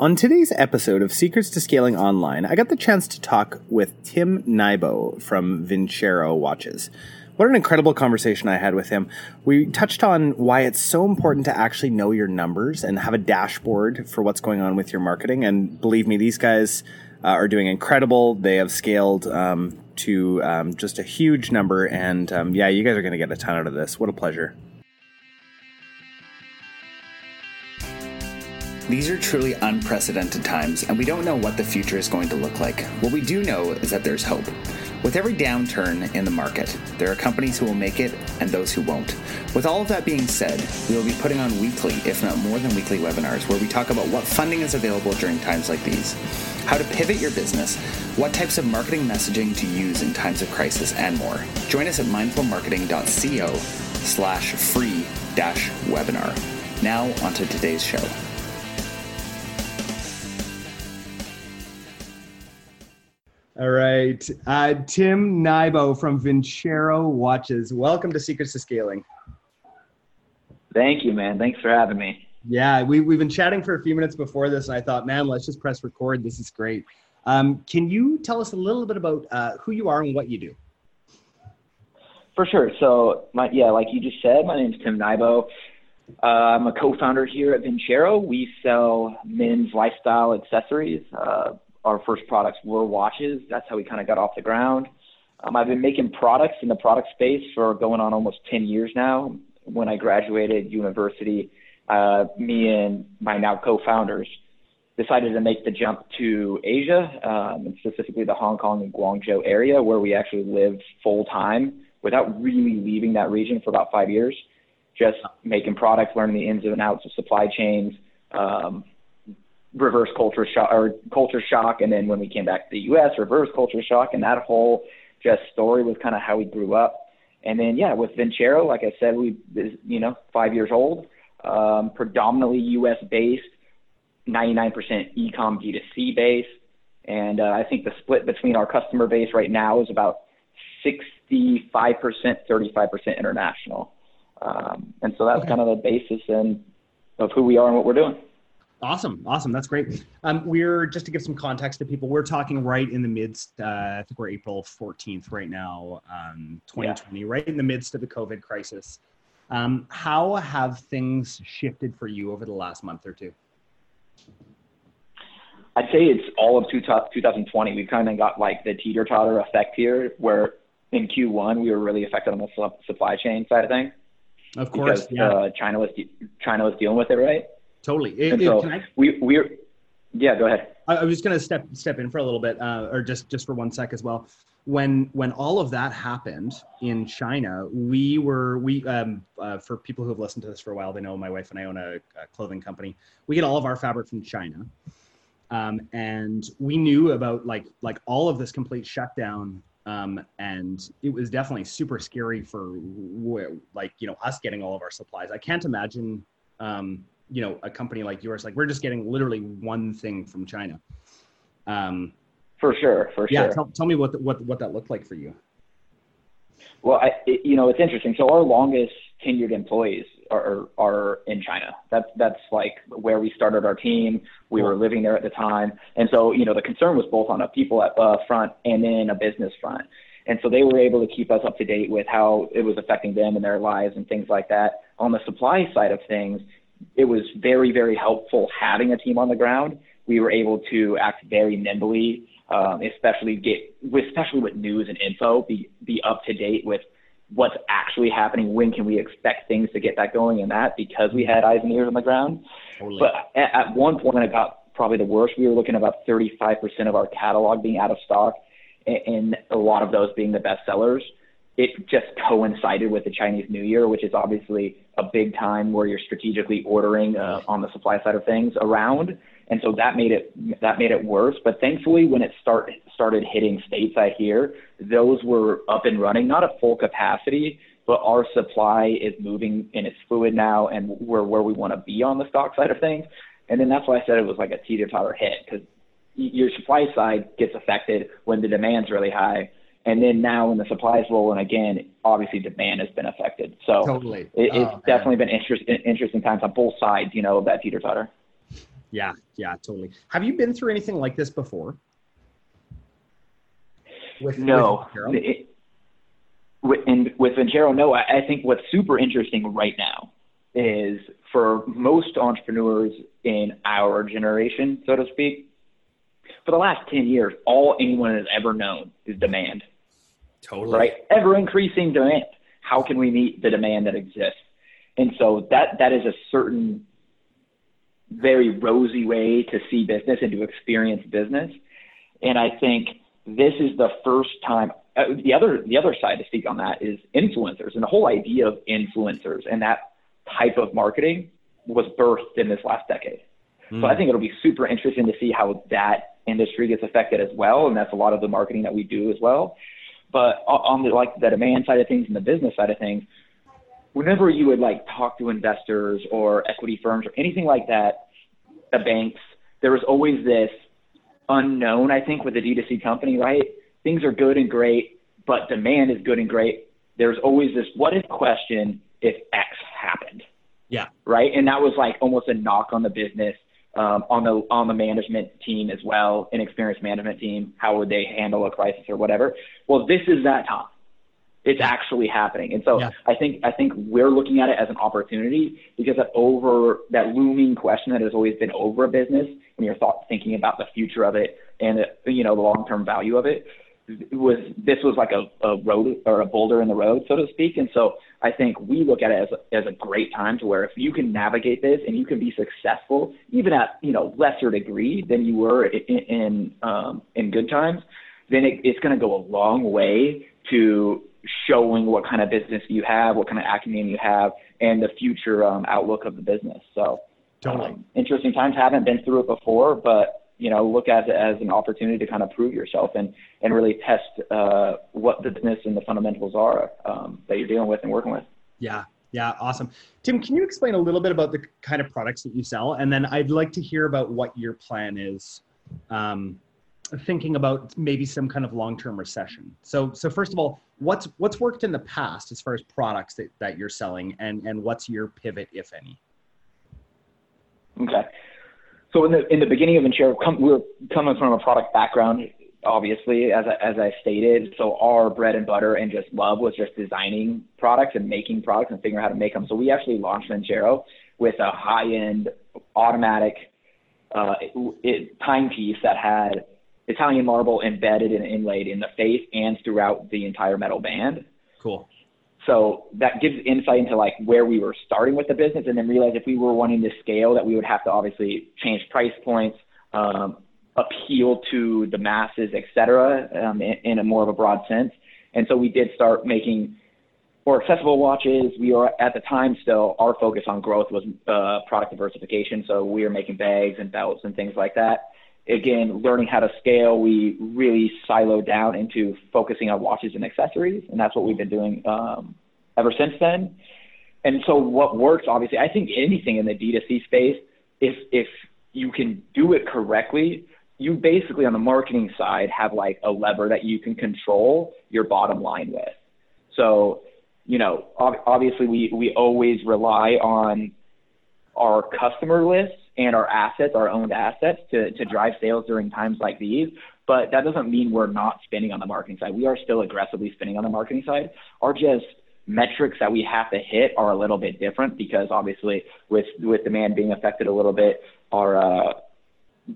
On today's episode of Secrets to Scaling Online, I got the chance to talk with Tim Nybo from Vincero Watches. What an incredible conversation I had with him. We touched on why it's so important to actually know your numbers and have a dashboard for what's going on with your marketing. And believe me, these guys uh, are doing incredible. They have scaled um, to um, just a huge number. And um, yeah, you guys are going to get a ton out of this. What a pleasure. These are truly unprecedented times, and we don't know what the future is going to look like. What we do know is that there's hope. With every downturn in the market, there are companies who will make it and those who won't. With all of that being said, we will be putting on weekly, if not more than weekly, webinars where we talk about what funding is available during times like these, how to pivot your business, what types of marketing messaging to use in times of crisis, and more. Join us at mindfulmarketing.co slash free dash webinar. Now, onto today's show. All right. Uh, Tim Nybo from Vincero Watches. Welcome to Secrets to Scaling. Thank you, man. Thanks for having me. Yeah, we, we've been chatting for a few minutes before this, and I thought, man, let's just press record. This is great. Um, can you tell us a little bit about uh, who you are and what you do? For sure. So, my, yeah, like you just said, my name is Tim Nybo. Uh, I'm a co-founder here at Vincero. We sell men's lifestyle accessories, uh, our first products were watches. That's how we kind of got off the ground. Um, I've been making products in the product space for going on almost 10 years now. When I graduated university, uh, me and my now co-founders decided to make the jump to Asia, um, and specifically the Hong Kong and Guangzhou area, where we actually lived full time without really leaving that region for about five years. Just making products, learning the ins and outs of supply chains, um, reverse culture shock or culture shock, and then when we came back to the U.S., reverse culture shock, and that whole just story was kind of how we grew up. And then yeah, with Vincero, like I said, we you know five years old, um, predominantly U.S. based, 99% ecom D2C based, and uh, I think the split between our customer base right now is about 65%, 35% international. Um, and so that's okay. kind of the basis and of who we are and what we're doing. Awesome, awesome. That's great. Um, we're just to give some context to people. We're talking right in the midst. Uh, I think we're April 14th right now, um, 2020, yeah. right in the midst of the COVID crisis. Um, how have things shifted for you over the last month or two? I'd say it's all of 2020. We've kind of got like the teeter totter effect here, where in Q1 we were really affected on the supply chain side of things. Of course, because yeah. uh, China was de- China was dealing with it, right? Totally. It, so I, we we're yeah. Go ahead. I, I was going to step step in for a little bit, uh, or just just for one sec as well. When when all of that happened in China, we were we um, uh, for people who have listened to this for a while, they know my wife and I own a, a clothing company. We get all of our fabric from China, um, and we knew about like like all of this complete shutdown um, and it was definitely super scary for like you know us getting all of our supplies. I can't imagine um, you know a company like yours like we're just getting literally one thing from china. Um, for sure for yeah, sure. yeah tell, tell me what, the, what what that looked like for you. Well I, it, you know it's interesting. So our longest tenured employees are are in china. That's that's like where we started our team. We were living there at the time. And so you know the concern was both on a people at, uh, front and then a business front. And so they were able to keep us up to date with how it was affecting them and their lives and things like that. On the supply side of things it was very, very helpful having a team on the ground. We were able to act very nimbly, um, especially get, especially with news and info, be be up to date with what's actually happening. When can we expect things to get back going? And that because we had eyes and ears on the ground. Totally. But at, at one point, it got probably the worst. We were looking at about 35% of our catalog being out of stock, and, and a lot of those being the best sellers it just coincided with the Chinese New Year, which is obviously a big time where you're strategically ordering uh, on the supply side of things around, and so that made it that made it worse. But thankfully, when it start started hitting stateside here, those were up and running, not at full capacity, but our supply is moving and it's fluid now, and we're where we want to be on the stock side of things. And then that's why I said it was like a teeter totter hit because your supply side gets affected when the demand's really high and then now when the supplies roll in again, obviously demand has been affected. So totally. it, it's oh, definitely been interest, interesting times on both sides, you know, of that teeter totter. Yeah, yeah, totally. Have you been through anything like this before? With, no. With it, with, and with Vincero, no. I, I think what's super interesting right now is for most entrepreneurs in our generation, so to speak, for the last 10 years, all anyone has ever known is demand. Totally. Right? Ever increasing demand. How can we meet the demand that exists? And so that that is a certain very rosy way to see business and to experience business. And I think this is the first time uh, the other the other side to speak on that is influencers and the whole idea of influencers and that type of marketing was birthed in this last decade. Mm. So I hmm. think it'll be super interesting to see how that industry gets affected as well, and that's a lot of the marketing that we do as well. But on the like the demand side of things and the business side of things, whenever you would like talk to investors or equity firms or anything like that, the banks, there was always this unknown, I think, with a D2C company, right? Things are good and great, but demand is good and great. There's always this what if question if X happened. Yeah. Right. And that was like almost a knock on the business, um, on the on the management team as well, an experienced management team. How would they handle a crisis or whatever? Well, this is that time. It's actually happening, and so yeah. I think I think we're looking at it as an opportunity because that over that looming question that has always been over a business when you're thought thinking about the future of it and you know the long term value of it was this was like a, a road or a boulder in the road, so to speak. And so I think we look at it as a, as a great time to where if you can navigate this and you can be successful, even at you know lesser degree than you were in in, um, in good times, then it, it's going to go a long way to showing what kind of business you have, what kind of acumen you have, and the future um, outlook of the business. So, totally. Um, interesting times. Haven't been through it before, but you know, look at it as an opportunity to kind of prove yourself and, and really test uh, what the business and the fundamentals are um, that you're dealing with and working with. Yeah, yeah, awesome. Tim, can you explain a little bit about the kind of products that you sell? And then I'd like to hear about what your plan is, um, thinking about maybe some kind of long-term recession. So, so first of all, what's what's worked in the past as far as products that, that you're selling, and and what's your pivot, if any? Okay. So in the in the beginning of Vincero, com- we are coming from a product background, obviously, as I, as I stated. So our bread and butter and just love was just designing products and making products and figuring out how to make them. So we actually launched Vincero with a high end automatic uh, it, it, timepiece that had Italian marble embedded and inlaid in the face and throughout the entire metal band. Cool. So that gives insight into like where we were starting with the business, and then realize if we were wanting to scale, that we would have to obviously change price points, um, appeal to the masses, et cetera, um, in, in a more of a broad sense. And so we did start making more accessible watches. We were at the time still our focus on growth was uh, product diversification. So we were making bags and belts and things like that again, learning how to scale, we really siloed down into focusing on watches and accessories, and that's what we've been doing um, ever since then. And so, what works, obviously, I think anything in the D2C space, if if you can do it correctly, you basically on the marketing side have like a lever that you can control your bottom line with. So, you know, obviously, we we always rely on our customer list and our assets, our owned assets, to, to drive sales during times like these. But that doesn't mean we're not spending on the marketing side. We are still aggressively spending on the marketing side. Our just metrics that we have to hit are a little bit different because obviously with with demand being affected a little bit, our uh,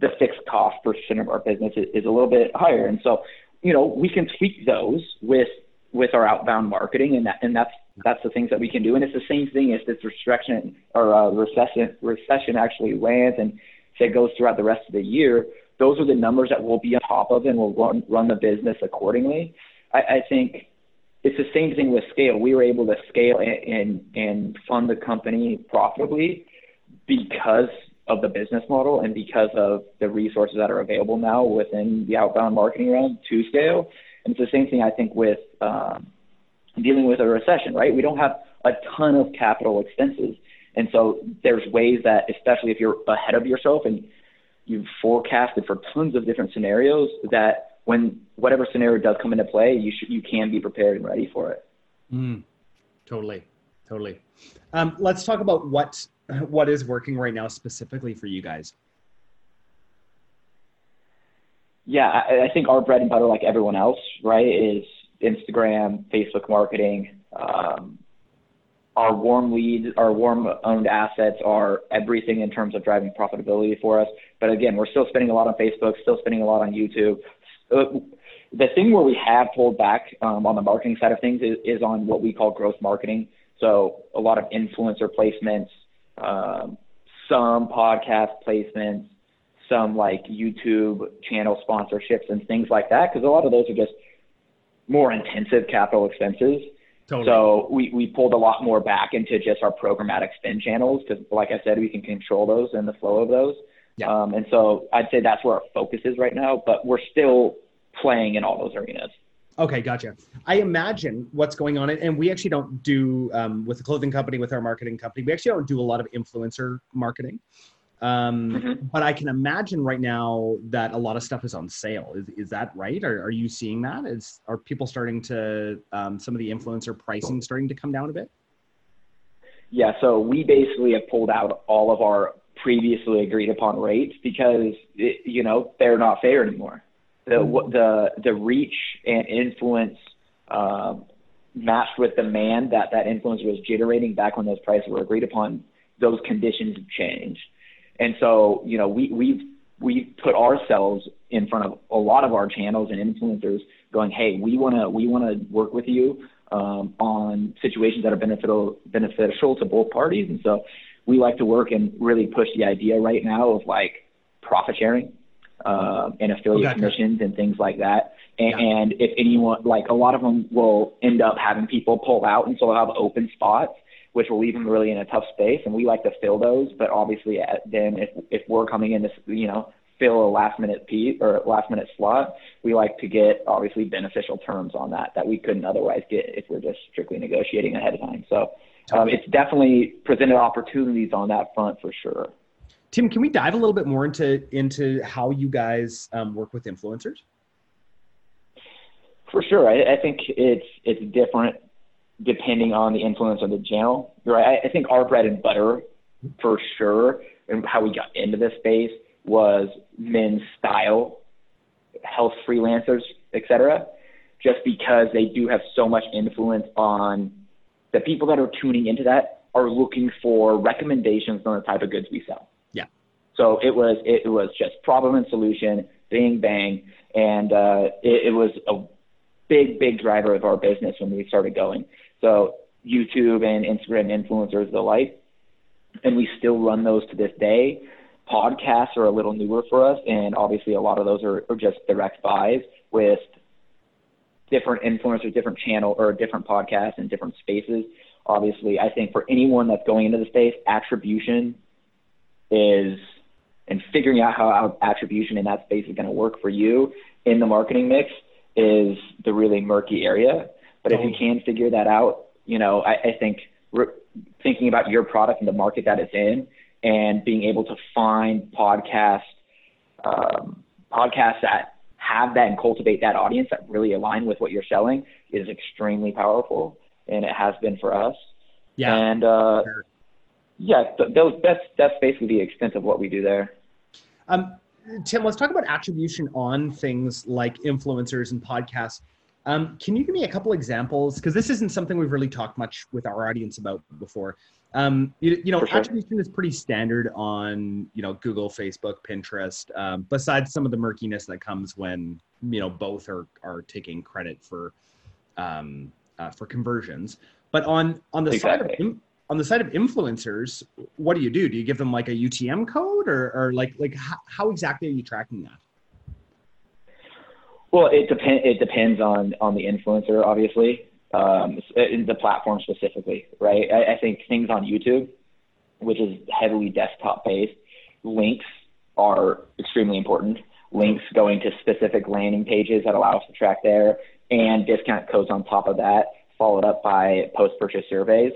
the fixed cost percent of our business is, is a little bit higher, and so you know we can tweak those with with our outbound marketing, and that and that's that's the things that we can do. And it's the same thing as this restriction or uh, recession recession actually lands and say goes throughout the rest of the year. Those are the numbers that we'll be on top of, and we'll run run the business accordingly. I, I think it's the same thing with scale. We were able to scale and, and and fund the company profitably because of the business model and because of the resources that are available now within the outbound marketing realm to scale. And it's the same thing I think with um, dealing with a recession, right? We don't have a ton of capital expenses. And so there's ways that, especially if you're ahead of yourself and you've forecasted for tons of different scenarios, that when whatever scenario does come into play, you you can be prepared and ready for it. Mm, totally, totally. Um, let's talk about what what is working right now specifically for you guys. Yeah, I, I think our bread and butter, like everyone else, right, is Instagram, Facebook marketing. Um, our warm leads, our warm owned assets are everything in terms of driving profitability for us. But again, we're still spending a lot on Facebook, still spending a lot on YouTube. The thing where we have pulled back um, on the marketing side of things is, is on what we call growth marketing. So a lot of influencer placements, um, some podcast placements, some like YouTube channel sponsorships and things like that, because a lot of those are just more intensive capital expenses. Totally. So we, we pulled a lot more back into just our programmatic spend channels because, like I said, we can control those and the flow of those. Yeah. Um, and so I'd say that's where our focus is right now, but we're still playing in all those arenas. Okay, gotcha. I imagine what's going on, and we actually don't do um, with the clothing company, with our marketing company, we actually don't do a lot of influencer marketing. Um, mm-hmm. But I can imagine right now that a lot of stuff is on sale. Is, is that right? Are, are you seeing that? Is are people starting to um, some of the influencer pricing starting to come down a bit? Yeah. So we basically have pulled out all of our previously agreed upon rates because it, you know they're not fair anymore. The mm-hmm. the the reach and influence um, matched with demand that that influencer was generating back when those prices were agreed upon. Those conditions have changed. And so, you know, we, we've, we've put ourselves in front of a lot of our channels and influencers going, Hey, we want to, we want to work with you, um, on situations that are beneficial, beneficial to both parties. And so we like to work and really push the idea right now of like profit sharing, uh, and affiliate okay. commissions and things like that. And, yeah. and if anyone, like a lot of them will end up having people pull out and so they'll have open spots which will leave them really in a tough space. And we like to fill those, but obviously then if if we're coming in to you know fill a last minute piece or last minute slot, we like to get obviously beneficial terms on that that we couldn't otherwise get if we're just strictly negotiating ahead of time. So um, it's definitely presented opportunities on that front for sure. Tim, can we dive a little bit more into into how you guys um, work with influencers? For sure, I, I think it's it's different depending on the influence of the channel. Right. I, I think our bread and butter for sure and how we got into this space was men's style, health freelancers, etc. Just because they do have so much influence on the people that are tuning into that are looking for recommendations on the type of goods we sell. Yeah. So it was it was just problem and solution, bang bang, and uh, it, it was a big big driver of our business when we started going. So YouTube and Instagram influencers the like, and we still run those to this day. Podcasts are a little newer for us, and obviously a lot of those are, are just direct buys with different influencers, different channel or different podcasts and different spaces. Obviously, I think for anyone that's going into the space, attribution is and figuring out how attribution in that space is going to work for you in the marketing mix is the really murky area. But if you can figure that out, you know, I, I think re- thinking about your product and the market that it's in, and being able to find podcast um, podcasts that have that and cultivate that audience that really align with what you're selling is extremely powerful, and it has been for us. Yeah. And uh, sure. yeah, th- those that's that's basically the extent of what we do there. Um, Tim, let's talk about attribution on things like influencers and podcasts. Um, can you give me a couple examples? Because this isn't something we've really talked much with our audience about before. Um, you, you, know, sure. attribution is pretty standard on you know Google, Facebook, Pinterest. Um, besides some of the murkiness that comes when you know both are are taking credit for um, uh, for conversions. But on on the exactly. side of on the side of influencers, what do you do? Do you give them like a UTM code, or or like like how, how exactly are you tracking that? Well, it depends. It depends on on the influencer, obviously, um, the platform specifically, right? I, I think things on YouTube, which is heavily desktop based, links are extremely important. Links going to specific landing pages that allow us to track there, and discount codes on top of that, followed up by post purchase surveys,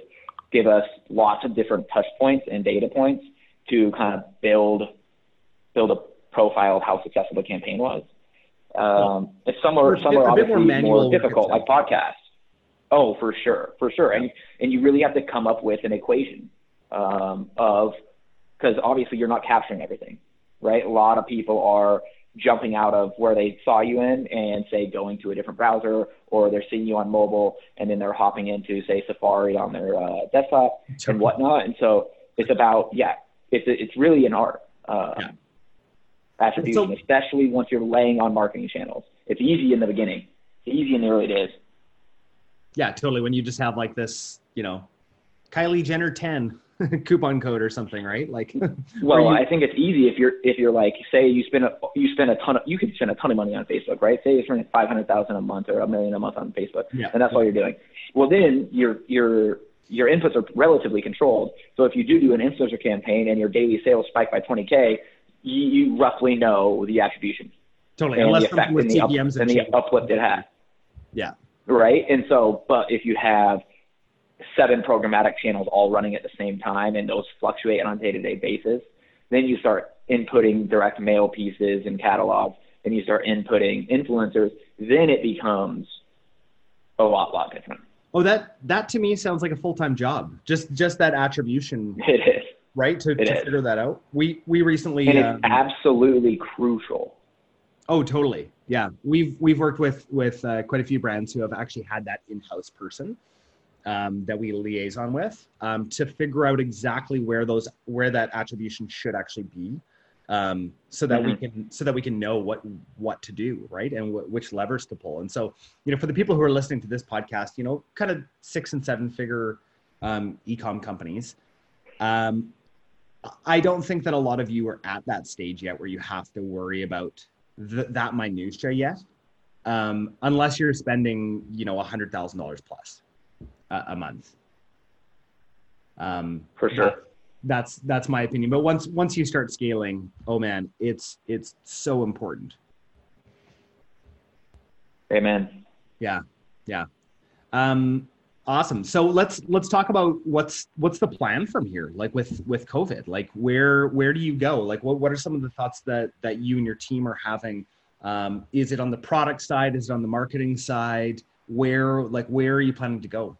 give us lots of different touch points and data points to kind of build build a profile of how successful the campaign was. Um, it's some are some are obviously more, more difficult, like podcasts. Oh, for sure, for sure, and and you really have to come up with an equation um, of because obviously you're not capturing everything, right? A lot of people are jumping out of where they saw you in and say going to a different browser or they're seeing you on mobile and then they're hopping into say Safari on their uh, desktop and whatnot. And so it's about yeah, it's it's really an art. Uh, yeah. Attribution, so, especially once you're laying on marketing channels. It's easy in the beginning. It's easy in the early days. Yeah, totally. When you just have like this, you know, Kylie Jenner 10 coupon code or something, right? Like, well, you... I think it's easy if you're if you're like, say you spend a you spend a ton of you could spend a ton of money on Facebook, right? Say you're spending five hundred thousand a month or a million a month on Facebook, yeah. and that's all you're doing. Well, then your your your inputs are relatively controlled. So if you do do an influencer campaign and your daily sales spike by 20k, you, you roughly know the attribution. Totally, and unless the effect and the, up, and the uplift it had. Yeah. Right, and so, but if you have seven programmatic channels all running at the same time and those fluctuate on a day-to-day basis, then you start inputting direct mail pieces and catalogs and you start inputting influencers, then it becomes a lot, lot different. Oh, that that to me sounds like a full-time job. Just just that attribution. It is. Right to, to figure that out. We we recently and it's um, absolutely crucial. Oh, totally. Yeah, we've we've worked with with uh, quite a few brands who have actually had that in-house person um, that we liaison with um, to figure out exactly where those where that attribution should actually be um, so that mm-hmm. we can so that we can know what what to do right and w- which levers to pull and so you know for the people who are listening to this podcast you know kind of six and seven figure um, ecom companies um, i don't think that a lot of you are at that stage yet where you have to worry about th- that minutia yet um, unless you're spending you know a hundred thousand dollars plus a, a month. Um, For sure. That, that's that's my opinion. But once once you start scaling, oh man, it's it's so important. Amen. Yeah, yeah. Um, awesome. So let's let's talk about what's what's the plan from here, like with with COVID. Like where where do you go? Like what what are some of the thoughts that that you and your team are having? Um, is it on the product side? Is it on the marketing side? Where like where are you planning to go?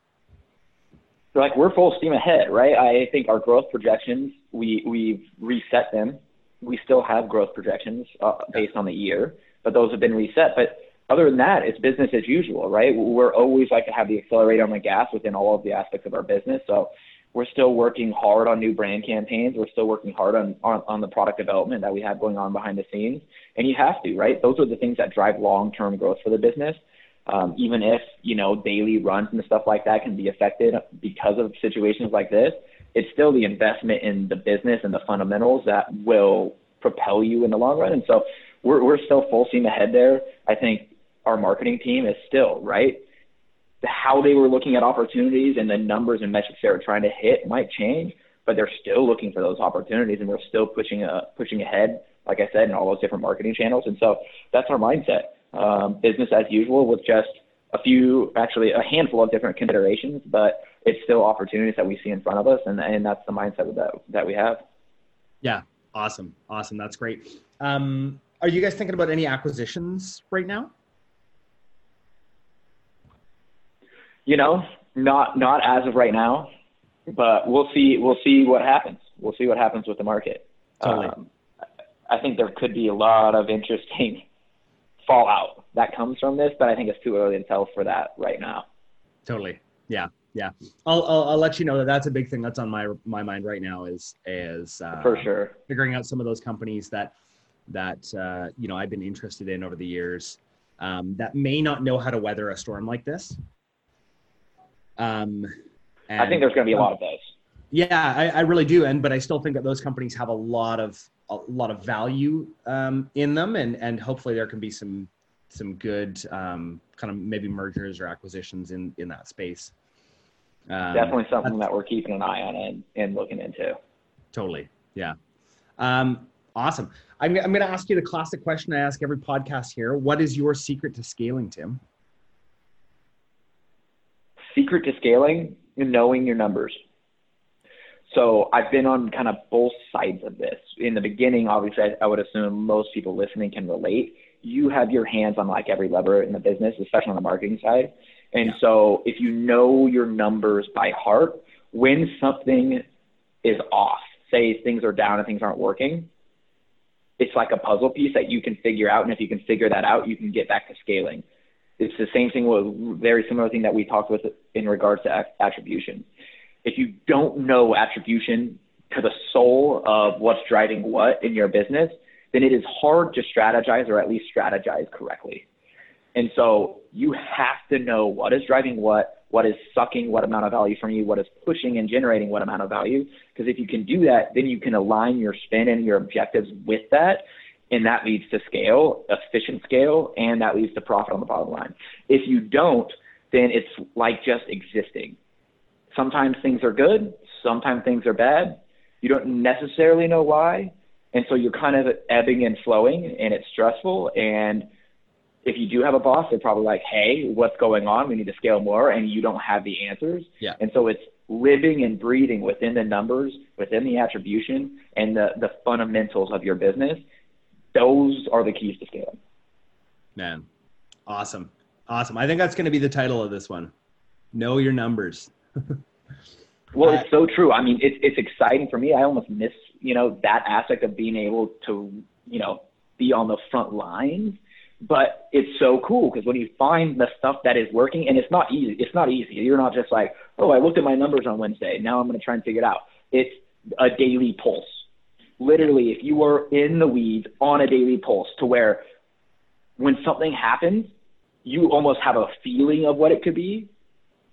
like we're full steam ahead, right? I think our growth projections, we we've reset them. We still have growth projections uh, based on the year, but those have been reset. But other than that, it's business as usual, right? We're always like to have the accelerator on the gas within all of the aspects of our business. So we're still working hard on new brand campaigns. We're still working hard on, on, on the product development that we have going on behind the scenes. And you have to, right? Those are the things that drive long-term growth for the business um, even if you know daily runs and stuff like that can be affected because of situations like this, it's still the investment in the business and the fundamentals that will propel you in the long run. And so we're we're still full steam ahead there. I think our marketing team is still right. How they were looking at opportunities and the numbers and metrics they were trying to hit might change, but they're still looking for those opportunities, and we're still pushing uh, pushing ahead. Like I said, in all those different marketing channels, and so that's our mindset um, business as usual with just a few, actually a handful of different considerations, but it's still opportunities that we see in front of us, and, and that's the mindset that that we have. Yeah, awesome, awesome. That's great. Um, are you guys thinking about any acquisitions right now? You know, not not as of right now, but we'll see. We'll see what happens. We'll see what happens with the market. Totally. Um, I think there could be a lot of interesting fallout that comes from this, but I think it's too early to tell for that right now. Totally. Yeah. Yeah. I'll, I'll, I'll let you know that that's a big thing that's on my, my mind right now is, is, uh, for sure figuring out some of those companies that, that, uh, you know, I've been interested in over the years, um, that may not know how to weather a storm like this. Um, and, I think there's going to be a lot of those. Yeah, I, I, really do, and but I still think that those companies have a lot of a lot of value um, in them, and and hopefully there can be some some good um, kind of maybe mergers or acquisitions in in that space. Um, Definitely something that we're keeping an eye on and, and looking into. Totally, yeah. Um, awesome. I'm I'm going to ask you the classic question I ask every podcast here. What is your secret to scaling, Tim? Secret to scaling: knowing your numbers. So I've been on kind of both sides of this. In the beginning, obviously, I, I would assume most people listening can relate. You have your hands on like every lever in the business, especially on the marketing side. And so if you know your numbers by heart, when something is off, say things are down and things aren't working, it's like a puzzle piece that you can figure out. And if you can figure that out, you can get back to scaling. It's the same thing with very similar thing that we talked with in regards to attribution. If you don't know attribution to the soul of what's driving what in your business, then it is hard to strategize or at least strategize correctly. And so you have to know what is driving what, what is sucking what amount of value from you, what is pushing and generating what amount of value. Because if you can do that, then you can align your spin and your objectives with that. And that leads to scale, efficient scale, and that leads to profit on the bottom line. If you don't, then it's like just existing. Sometimes things are good, sometimes things are bad. You don't necessarily know why. And so you're kind of ebbing and flowing, and it's stressful. And if you do have a boss, they're probably like, hey, what's going on? We need to scale more. And you don't have the answers. Yeah. And so it's living and breathing within the numbers, within the attribution, and the, the fundamentals of your business. Those are the keys to scaling. Man, awesome. Awesome. I think that's going to be the title of this one. Know your numbers. well, it's so true. I mean, it's, it's exciting for me. I almost miss, you know, that aspect of being able to, you know, be on the front lines but it's so cool because when you find the stuff that is working and it's not easy it's not easy you're not just like oh i looked at my numbers on wednesday now i'm going to try and figure it out it's a daily pulse literally if you are in the weeds on a daily pulse to where when something happens you almost have a feeling of what it could be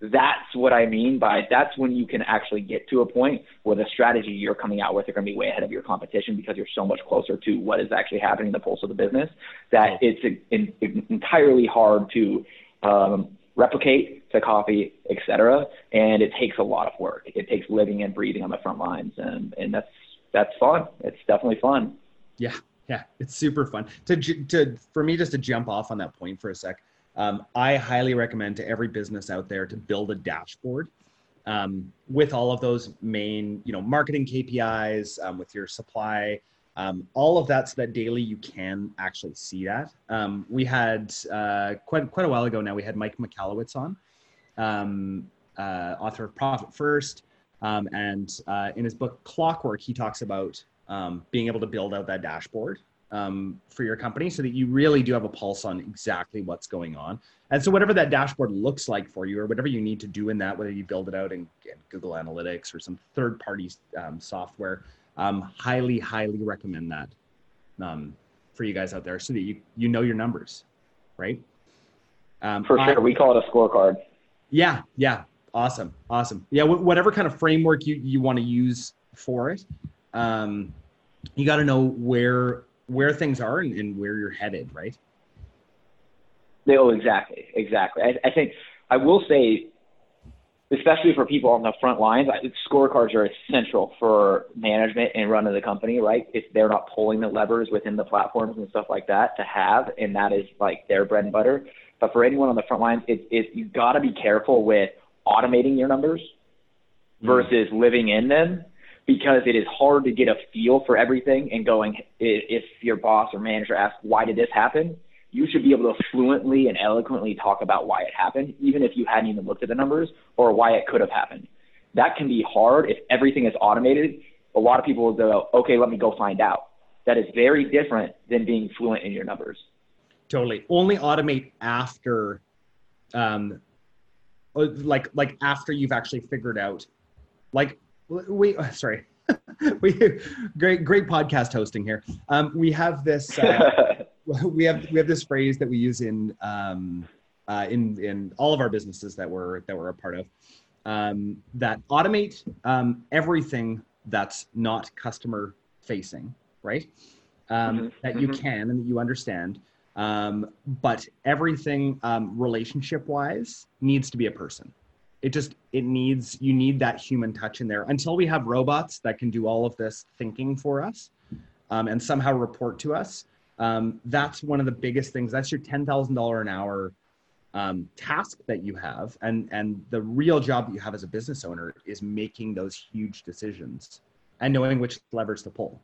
that's what I mean by that's when you can actually get to a point where the strategy you're coming out with are going to be way ahead of your competition because you're so much closer to what is actually happening in the pulse of the business that it's in, in, entirely hard to um, replicate, to copy, etc. And it takes a lot of work. It takes living and breathing on the front lines, and and that's that's fun. It's definitely fun. Yeah, yeah, it's super fun. To to for me just to jump off on that point for a sec um, I highly recommend to every business out there to build a dashboard um, with all of those main, you know, marketing KPIs, um, with your supply, um, all of that, so that daily you can actually see that. Um, we had uh, quite quite a while ago now. We had Mike Michalowicz on, um, uh, author of Profit First, and uh, in his book Clockwork, he talks about being able to build out that dashboard um, for your company so that you really do have a pulse on exactly what's going on. And so, whatever that dashboard looks like for you, or whatever you need to do in that, whether you build it out in, in Google Analytics or some third party um, software, um, highly, highly recommend that um, for you guys out there so that you, you know your numbers, right? Um, for sure. I, we call it a scorecard. Yeah. Yeah. Awesome. Awesome. Yeah. Whatever kind of framework you, you want to use for it, um, you got to know where where things are and, and where you're headed, right? Oh, exactly, exactly. I, I think I will say, especially for people on the front lines, scorecards are essential for management and running the company, right? If they're not pulling the levers within the platforms and stuff like that to have, and that is like their bread and butter. But for anyone on the front lines, it's it, you got to be careful with automating your numbers mm. versus living in them because it is hard to get a feel for everything and going if your boss or manager asks why did this happen? you should be able to fluently and eloquently talk about why it happened even if you hadn't even looked at the numbers or why it could have happened. That can be hard if everything is automated. A lot of people will go okay let me go find out. That is very different than being fluent in your numbers. Totally. Only automate after um like like after you've actually figured out like we sorry we great great podcast hosting here um, we have this uh, we have we have this phrase that we use in um, uh, in in all of our businesses that we're that we're a part of um, that automate um, everything that's not customer facing right um, mm-hmm. that you mm-hmm. can and that you understand um, but everything relationship wise needs to be a person. It just it needs you need that human touch in there. Until we have robots that can do all of this thinking for us um, and somehow report to us um, that's one of the biggest things. That's your $10000 an hour um, task that you have. And and the real job that you have as a business owner is making those huge decisions and knowing which levers to pull.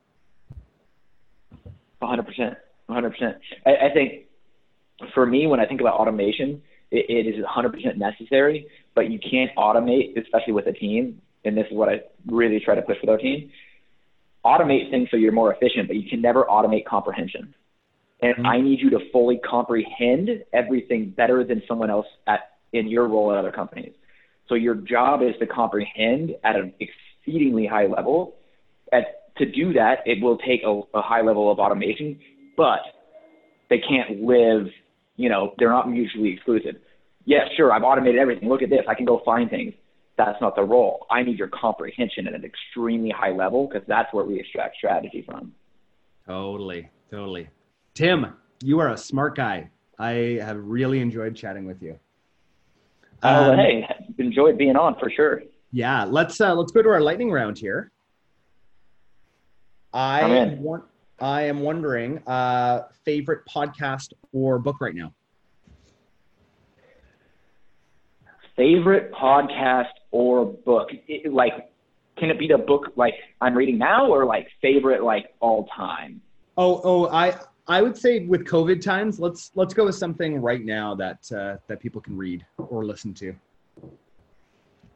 100% 100% I, I think for me when i think about automation it, it is 100% necessary, but you can't automate, especially with a team. And this is what I really try to push with our team. automate things so you're more efficient, but you can never automate comprehension. And mm-hmm. I need you to fully comprehend everything better than someone else at in your role at other companies. So your job is to comprehend at an exceedingly high level. At, to do that, it will take a, a high level of automation, but they can't live, you know, they're not mutually exclusive. Yes, sure, I've automated everything. Look at this. I can go find things. That's not the role. I need your comprehension at an extremely high level because that's where we extract strategy from. Totally, totally. Tim, you are a smart guy. I have really enjoyed chatting with you. Oh, um, hey, enjoyed being on for sure. Yeah, let's uh, let's go to our lightning round here. I want, I am wondering uh, favorite podcast or book right now. Favorite podcast or book? It, like, can it be the book like I'm reading now, or like favorite like all time? Oh, oh, I I would say with COVID times, let's let's go with something right now that uh, that people can read or listen to.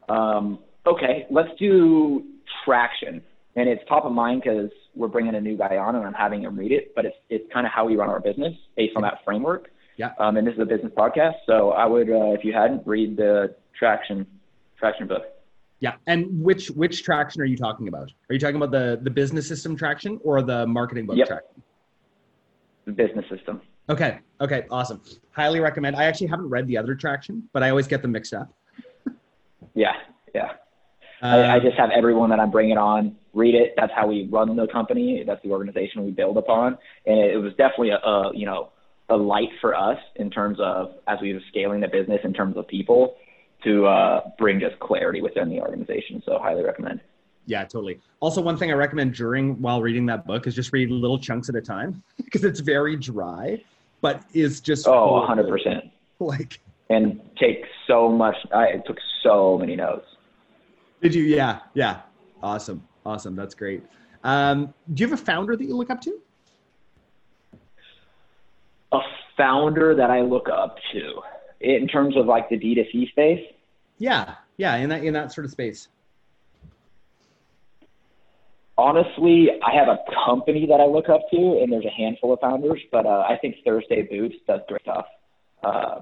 Um, okay, let's do traction, and it's top of mind because we're bringing a new guy on, and I'm having him read it. But it's it's kind of how we run our business based on that framework. Yeah. Um, and this is a business podcast, so I would, uh, if you hadn't, read the traction traction book. Yeah, and which which traction are you talking about? Are you talking about the the business system traction or the marketing book yep. traction? The business system. Okay. Okay. Awesome. Highly recommend. I actually haven't read the other traction, but I always get them mixed up. yeah. Yeah. I, I, um, just have everyone that I'm bringing on read it. That's how we run the company. That's the organization we build upon. And it, was definitely a, a, you know, a light for us in terms of as we were scaling the business in terms of people to uh, bring just clarity within the organization. So highly recommend. Yeah, totally. Also, one thing I recommend during while reading that book is just read little chunks at a time because it's very dry, but is just oh, 100 percent. Like and take so much. I took so many notes. Did you? Yeah, yeah. Awesome, awesome. That's great. Um, do you have a founder that you look up to? A founder that I look up to in terms of like the D2C space. Yeah, yeah, in that in that sort of space honestly, I have a company that I look up to, and there's a handful of founders, but uh, I think Thursday Boots does great stuff. Uh,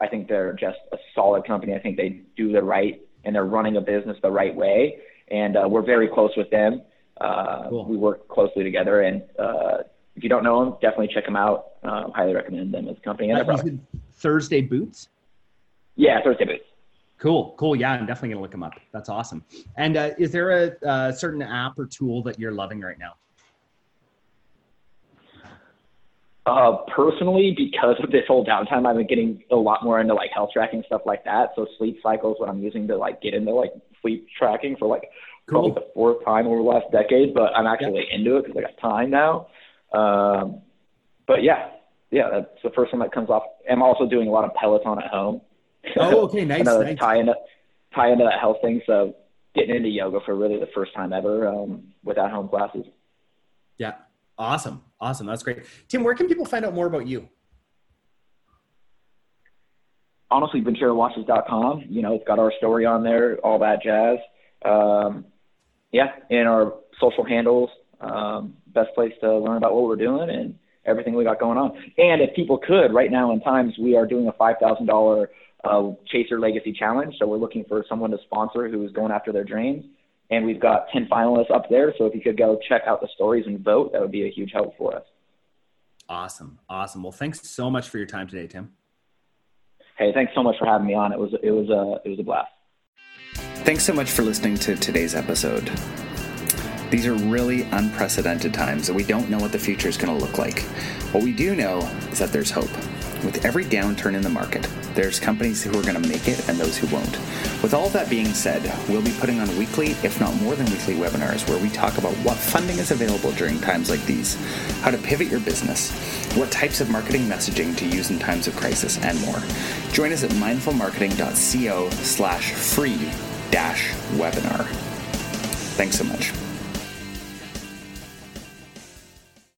I think they're just a solid company. I think they do the right, and they're running a business the right way, and uh, we're very close with them. Uh, cool. We work closely together, and uh, if you don't know them, definitely check them out. Uh, highly recommend them as a company. And Thursday Boots. Yeah, Thursday Boots. Cool, cool. Yeah, I'm definitely gonna look them up. That's awesome. And uh, is there a, a certain app or tool that you're loving right now? Uh, personally, because of this whole downtime, I've been getting a lot more into like health tracking stuff like that. So sleep cycles, what I'm using to like get into like sleep tracking for like cool. probably the fourth time over the last decade. But I'm actually yep. into it because I got time now. Um, but yeah, yeah, that's the first one that comes off. I'm also doing a lot of Peloton at home. Oh, okay, nice. nice. Tie into tie into that health thing. So getting into yoga for really the first time ever um, with at home classes. Yeah, awesome, awesome. That's great. Tim, where can people find out more about you? Honestly, VinceroWatches.com. You know, it's got our story on there, all that jazz. Um, yeah, and our social handles. Um, best place to learn about what we're doing and everything we got going on. And if people could, right now in times, we are doing a five thousand dollar uh, Chaser Legacy Challenge. So we're looking for someone to sponsor who's going after their dreams. And we've got 10 finalists up there. So if you could go check out the stories and vote, that would be a huge help for us. Awesome. Awesome. Well, thanks so much for your time today, Tim. Hey, thanks so much for having me on. It was, it was a, it was a blast. Thanks so much for listening to today's episode. These are really unprecedented times, and we don't know what the future is going to look like. What we do know is that there's hope. With every downturn in the market, there's companies who are going to make it and those who won't. With all that being said, we'll be putting on weekly, if not more than weekly, webinars where we talk about what funding is available during times like these, how to pivot your business, what types of marketing messaging to use in times of crisis, and more. Join us at mindfulmarketing.co slash free dash webinar. Thanks so much.